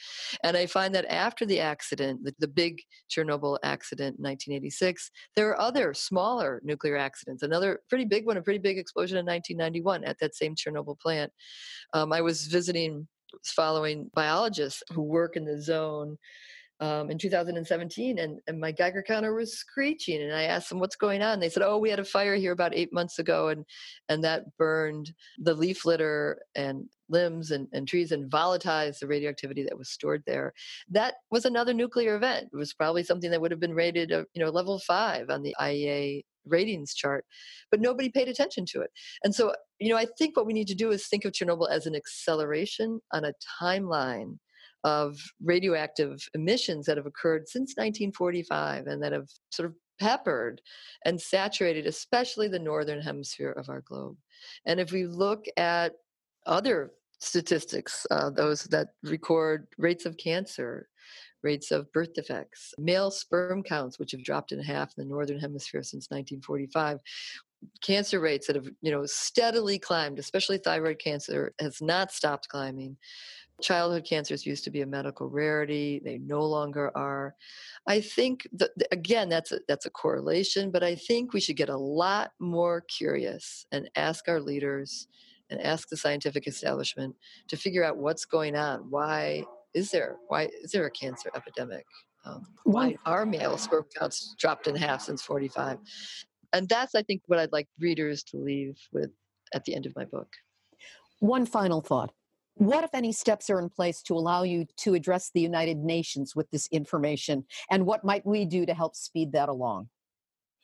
Speaker 2: And I find that after the accident, the, the big Chernobyl accident in 1986, there are other smaller nuclear accidents. Another pretty big one, a pretty big explosion in 1991 at that same Chernobyl plant. Um, I was visiting following biologists who work in the zone um, in 2017, and, and my Geiger counter was screeching. And I asked them, "What's going on?" They said, "Oh, we had a fire here about eight months ago, and and that burned the leaf litter and limbs and, and trees and volatilized the radioactivity that was stored there. That was another nuclear event. It was probably something that would have been rated, a, you know, level five on the IAEA ratings chart, but nobody paid attention to it. And so, you know, I think what we need to do is think of Chernobyl as an acceleration on a timeline of radioactive emissions that have occurred since 1945 and that have sort of peppered and saturated, especially the northern hemisphere of our globe. And if we look at other statistics, uh, those that record rates of cancer, rates of birth defects, male sperm counts, which have dropped in half in the northern hemisphere since 1945, cancer rates that have you know steadily climbed especially thyroid cancer has not stopped climbing childhood cancers used to be a medical rarity. They no longer are. I think that again that's a, that's a correlation but i think we should get a lot more curious and ask our leaders and ask the scientific establishment to figure out what's going on. Why is there why is there a cancer epidemic? Um, why are male sperm counts dropped in half since 45 and that's i think what i'd like readers to leave with at the end of my book.
Speaker 3: One final thought What, if any, steps are in place to allow you to address the United Nations with this information? And what might we do to help speed that along?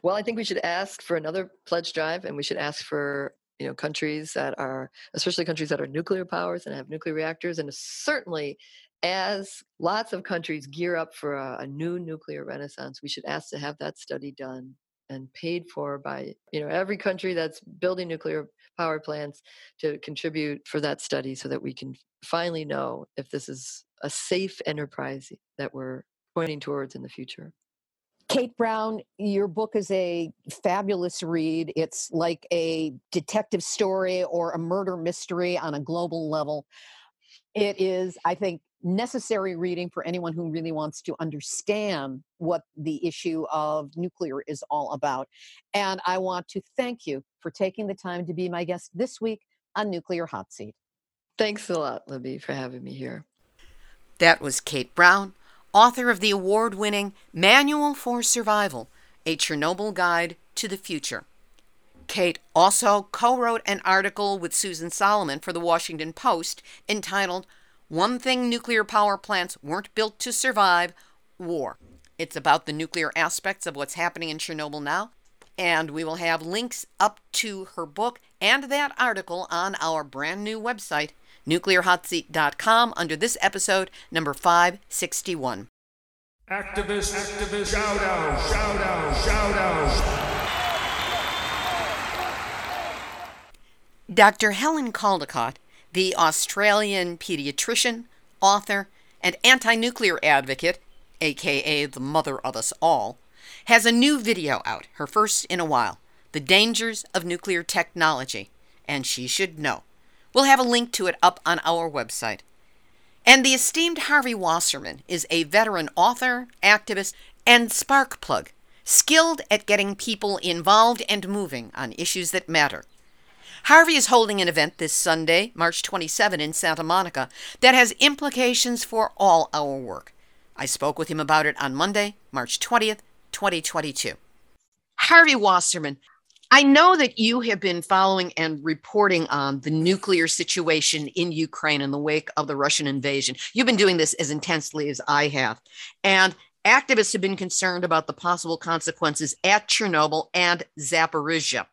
Speaker 2: Well, I think we should ask for another pledge drive and we should ask for you know countries that are especially countries that are nuclear powers and have nuclear reactors and certainly as lots of countries gear up for a, a, new nuclear renaissance we should ask to have that study done and paid for by you know every country that's building nuclear power plants to contribute for that study so that we can finally know if this is a safe enterprise that we're pointing towards in the future
Speaker 3: Kate Brown, your book is a fabulous read. It's like a detective story or a murder mystery on a global level. It is, I think, necessary reading for anyone who really wants to understand what the issue of nuclear is all about. And I want to thank you for taking the time to be my guest this week on Nuclear Hot Seat.
Speaker 2: Thanks a lot, Libbe, for having me here.
Speaker 1: That was Kate Brown author of the award winning Manual for Survival A Chernobyl Guide to the Future. Kate also co wrote an article with Susan Solomon for the Washington Post entitled One Thing Nuclear Power Plants Weren't Built to Survive War. It's about the nuclear aspects of what's happening in Chernobyl now, and we will have links up to her book and that article on our brand new website, nuclearhotseat.com under this episode, number 561. Activist, activist, shout out, shout out, shout out. Dr. Helen Caldicott, the Australian pediatrician, author, and anti nuclear advocate, aka the mother of us all, has a new video out, her first in a while The Dangers of Nuclear Technology, and she should know. We'll have a link to it up on our website. And the esteemed Harvey Wasserman is a veteran author, activist, and spark plug, skilled at getting people involved and moving on issues that matter. Harvey is holding an event this Sunday, March 27, in Santa Monica, that has implications for all our work. I spoke with him about it on Monday, March 20th, 2022. Harvey Wasserman, I know that you have been following and reporting on the nuclear situation in Ukraine in the wake of the Russian invasion. You've been doing this as intensely as I have. And activists have been concerned about the possible consequences at Chernobyl and Zaporizhia.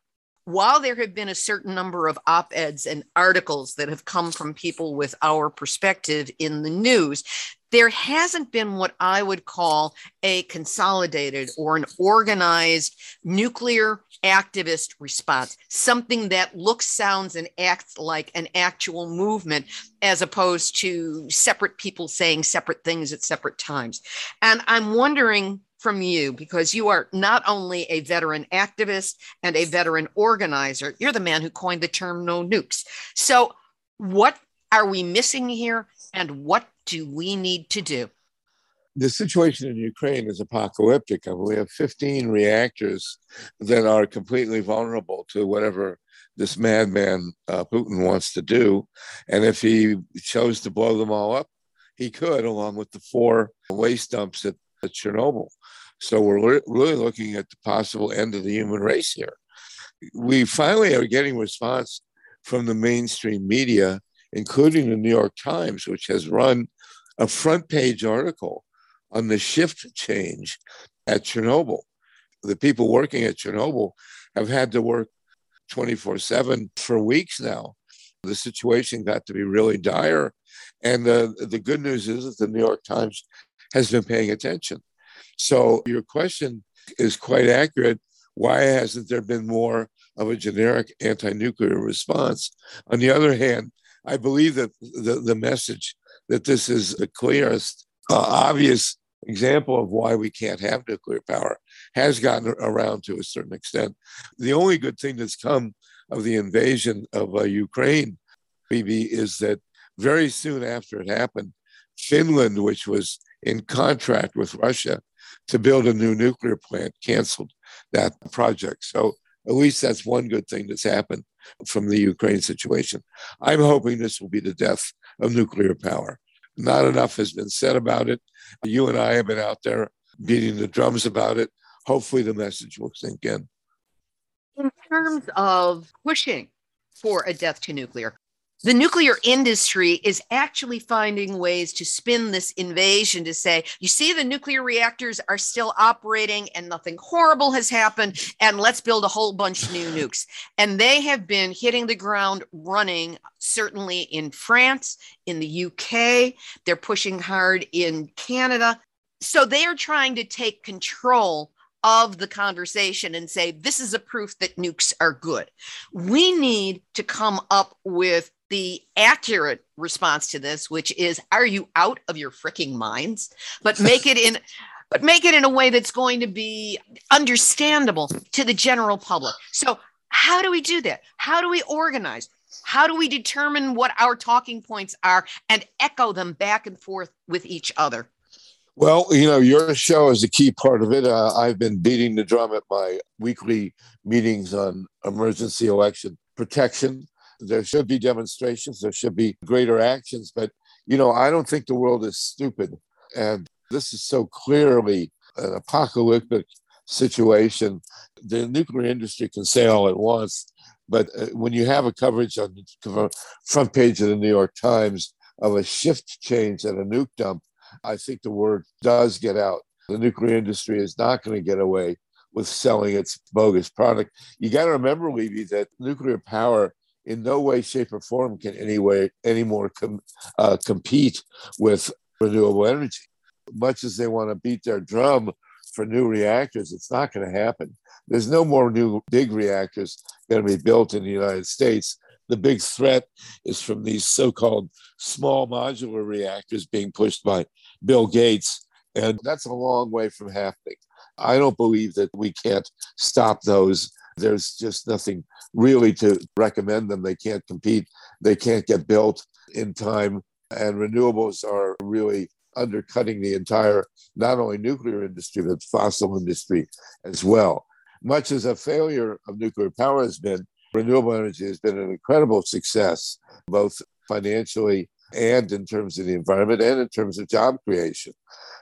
Speaker 1: While there have been a certain number of op eds and articles that have come from people with our perspective in the news, there hasn't been what I would call a consolidated or an organized nuclear activist response, something that looks, sounds, and acts like an actual movement as opposed to separate people saying separate things at separate times. And I'm wondering from you, because you are not only a veteran activist and a veteran organizer, you're the man who coined the term no nukes. So, what are we missing here, and what do we need to do?
Speaker 4: the situation in Ukraine is apocalyptic. I mean, we have 15 reactors that are completely vulnerable to whatever this madman uh, Putin wants to do. And if he chose to blow them all up, he could, along with the four waste dumps at, at Chernobyl. So we're really looking at the possible end of the human race here. We finally are getting response from the mainstream media, including the New York Times, which has run a front page article on the shift change at Chernobyl. The people working at Chernobyl have had to work 24 7 for weeks now. The situation got to be really dire. And the, the good news is that the New York Times has been paying attention. So your question is quite accurate. Why hasn't there been more of a generic anti nuclear response? On the other hand, I believe that the, the message that this is the clearest uh, obvious example of why we can't have nuclear power has gotten around to a certain extent. The only good thing that's come of the invasion of uh, Ukraine, BB, is that very soon after it happened, Finland, which was in contract with Russia to build a new nuclear plant, canceled that project. So at least that's one good thing that's happened from the Ukraine situation. I'm hoping this will be the death of nuclear power. Not enough has been said about it. You and I have been out there beating the drums about it. Hopefully, the message will sink in.
Speaker 1: In terms of pushing for a death to nuclear, the nuclear industry is actually finding ways to spin this invasion to say, you see, the nuclear reactors are still operating and nothing horrible has happened, and let's build a whole bunch of new [LAUGHS] nukes. And they have been hitting the ground running, certainly in France, in the UK. They're pushing hard in Canada. So they are trying to take control of the conversation and say, this is a proof that nukes are good. We need to come up with the accurate response to this, which is, are you out of your freaking minds? But [LAUGHS] make it in. But make it in a way that's going to be understandable to the general public. So, how do we do that? How do we organize? How do we determine what our talking points are and echo them back and forth with each other?
Speaker 4: Well, you know, your show is a key part of it. Uh, I've been beating the drum at my weekly meetings on emergency election protection. There should be demonstrations, there should be greater actions, but, you know, I don't think the world is stupid. And this is so clearly an apocalyptic situation. The nuclear industry can say all it wants, but uh, when you have a coverage on the front page of the New York Times of a shift change at a nuke dump, I think the word does get out. The nuclear industry is not going to get away with selling its bogus product. You got to remember, Libbe, that nuclear power in no way, shape, or form can any way anymore com- uh, compete with renewable energy. Much as they want to beat their drum for new reactors, it's not going to happen. There's no more new big reactors going to be built in the United States the big threat is from these so-called small modular reactors being pushed by Bill Gates, and that's a long way from happening. I don't believe that we can't stop those. There's just nothing really to recommend them. They can't compete. They can't get built in time. And renewables are really undercutting the entire, not only nuclear industry, but fossil industry as well. Much as a failure of nuclear power has been, renewable energy has been an incredible success, both financially and in terms of the environment and in terms of job creation.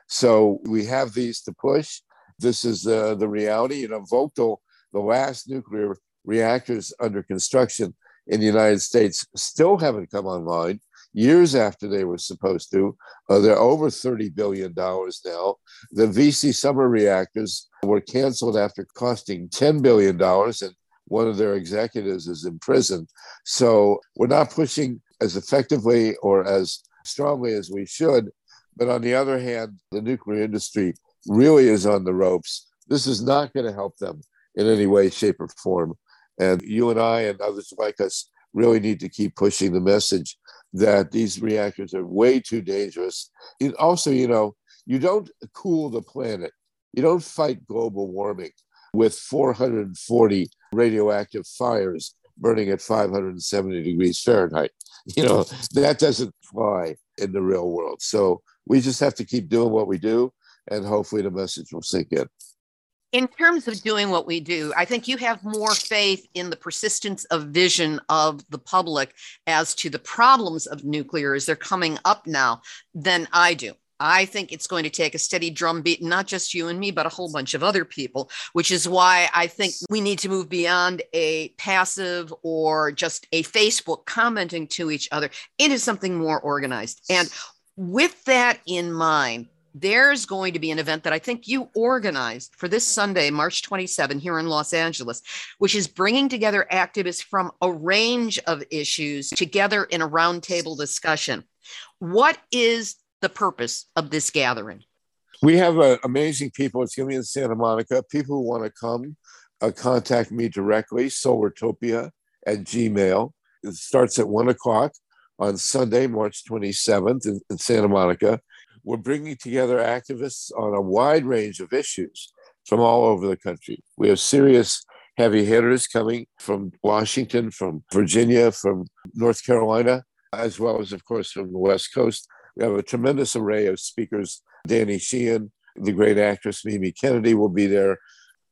Speaker 4: So we have these to push. This is uh, the reality. You know, Vogtle, the last nuclear reactors under construction in the United States, still haven't come online. Years after they were supposed to, uh, they're over $30 billion now. The VC summer reactors were canceled after costing $10 billion and one of their executives is in prison. So we're not pushing as effectively or as strongly as we should. But on the other hand, the nuclear industry really is on the ropes. This is not going to help them in any way, shape, or form. And you and I and others like us really need to keep pushing the message that these reactors are way too dangerous. It also, you know, you don't cool the planet, you don't fight global warming with 440 radioactive fires burning at 570 degrees Fahrenheit. [LAUGHS] You know, that doesn't fly in the real world. So we just have to keep doing what we do, and hopefully the message will sink in.
Speaker 1: In terms of doing what we do, I think you have more faith in the persistence of vision of the public as to the problems of nuclear as they're coming up now than I do. I think it's going to take a steady drumbeat, not just you and me, but a whole bunch of other people, which is why I think we need to move beyond a passive or just a Facebook commenting to each other into something more organized. And with that in mind, there's going to be an event that I think you organized for this Sunday, March 27, here in Los Angeles, which is bringing together activists from a range of issues together in a roundtable discussion. What is the purpose of this gathering?
Speaker 4: We have uh, amazing people. It's going to be in Santa Monica. People who want to come, uh, contact me directly, solartopia at Gmail. It starts at one o'clock on Sunday, March 27th in, in Santa Monica. We're bringing together activists on a wide range of issues from all over the country. We have serious heavy hitters coming from Washington, from Virginia, from North Carolina, as well as, of course, from the West Coast. We have a tremendous array of speakers. Danny Sheehan, the great actress Mimi Kennedy will be there.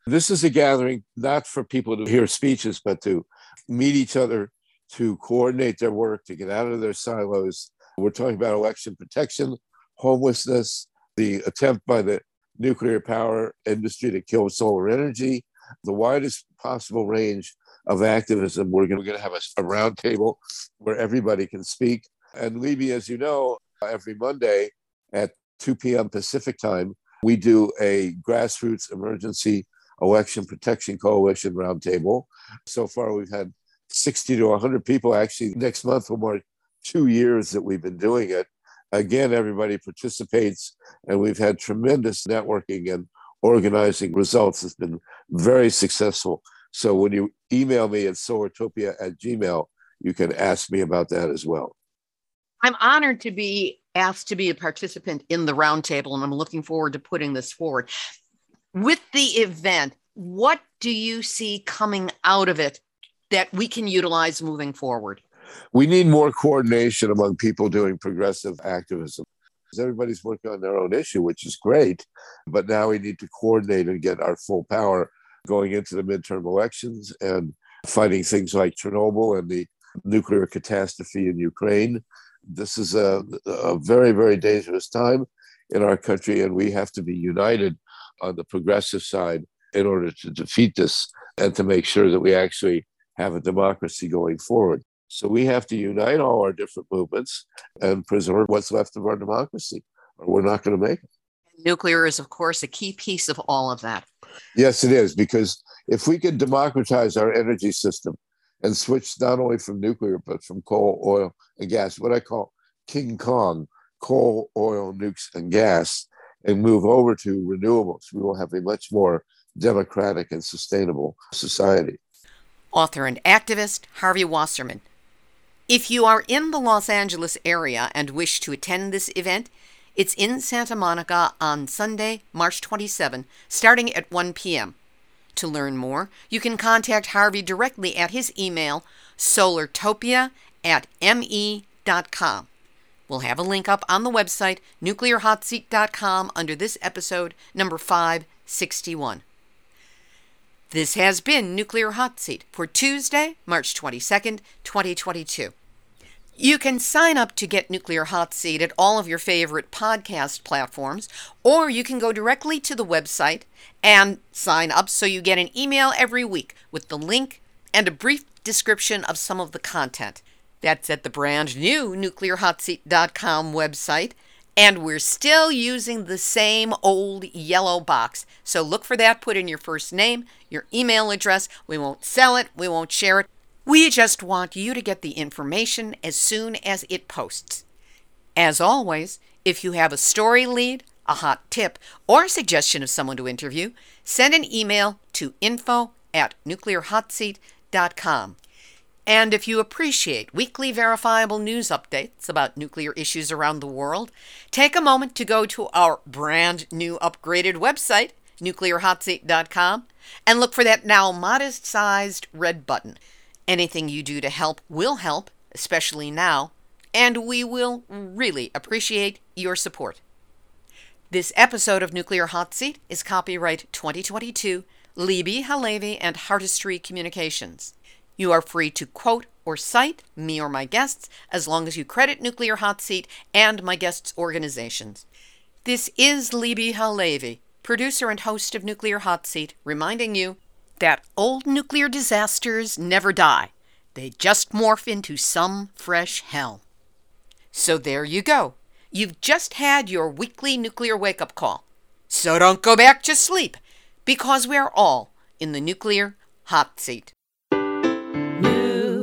Speaker 4: This is a gathering not for people to hear speeches, but to meet each other, to coordinate their work, to get out of their silos. We're talking about election protection, homelessness, the attempt by the nuclear power industry to kill solar energy, the widest possible range of activism. We're going to have a, roundtable where everybody can speak. And Libbe, as you know, every Monday at 2 p.m. Pacific time, we do a grassroots emergency election protection coalition roundtable. So far, we've had 60 to 100 people. Actually, next month will mark two years that we've been doing it. Again, everybody participates, and we've had tremendous networking and organizing results. It's been very successful. So when you email me at solartopia at gmail, you can ask me about that as well.
Speaker 1: I'm honored to be asked to be a participant in the roundtable, and I'm looking forward to putting this forward. With the event, what do you see coming out of it that we can utilize moving forward?
Speaker 4: We need more coordination among people doing progressive activism. Because everybody's working on their own issue, which is great, but now we need to coordinate and get our full power going into the midterm elections and fighting things like Chernobyl and the nuclear catastrophe in Ukraine. This is a, a very, very dangerous time in our country, and we have to be united on the progressive side in order to defeat this and to make sure that we actually have a democracy going forward. So we have to unite all our different movements and preserve what's left of our democracy, or we're not going to make it.
Speaker 1: Nuclear is, of course, a key piece of all of that.
Speaker 4: Yes, it is, because if we could democratize our energy system and switch not only from nuclear, but from coal, oil, and gas, what I call King Kong coal, oil, nukes, and gas, and move over to renewables, we will have a much more democratic and sustainable society.
Speaker 1: Author and activist Harvey Wasserman. If you are in the Los Angeles area and wish to attend this event, it's in Santa Monica on Sunday, March 27, starting at 1 p.m. To learn more, you can contact Harvey directly at his email, solartopia at me.com. We'll have a link up on the website, nuclearhotseat.com, under this episode, number 561. This has been Nuclear Hot Seat for Tuesday, March 22nd, 2022. You can sign up to get Nuclear Hot Seat at all of your favorite podcast platforms, or you can go directly to the website and sign up so you get an email every week with the link and a brief description of some of the content. That's at the brand new nuclearhotseat.com website. And we're still using the same old yellow box. So look for that, put in your first name, your email address. We won't sell it, we won't share it. We just want you to get the information as soon as it posts. As always, if you have a story lead, a hot tip, or a suggestion of someone to interview, send an email to info at nuclearhotseat.com. And if you appreciate weekly verifiable news updates about nuclear issues around the world, take a moment to go to our brand new upgraded website, nuclearhotseat.com, and look for that now modest sized red button. Anything you do to help will help, especially now, and we will really appreciate your support. This episode of Nuclear Hot Seat is copyright 2022 Libbe HaLevy and Heartistry Communications. You are free to quote or cite me or my guests as long as you credit Nuclear Hot Seat and my guests' organizations. This is Libbe HaLevy, producer and host of Nuclear Hot Seat, reminding you that old nuclear disasters never die. They just morph into some fresh hell. So there you go. You've just had your weekly nuclear wake up call. So don't go back to sleep, because we're all in the nuclear hot seat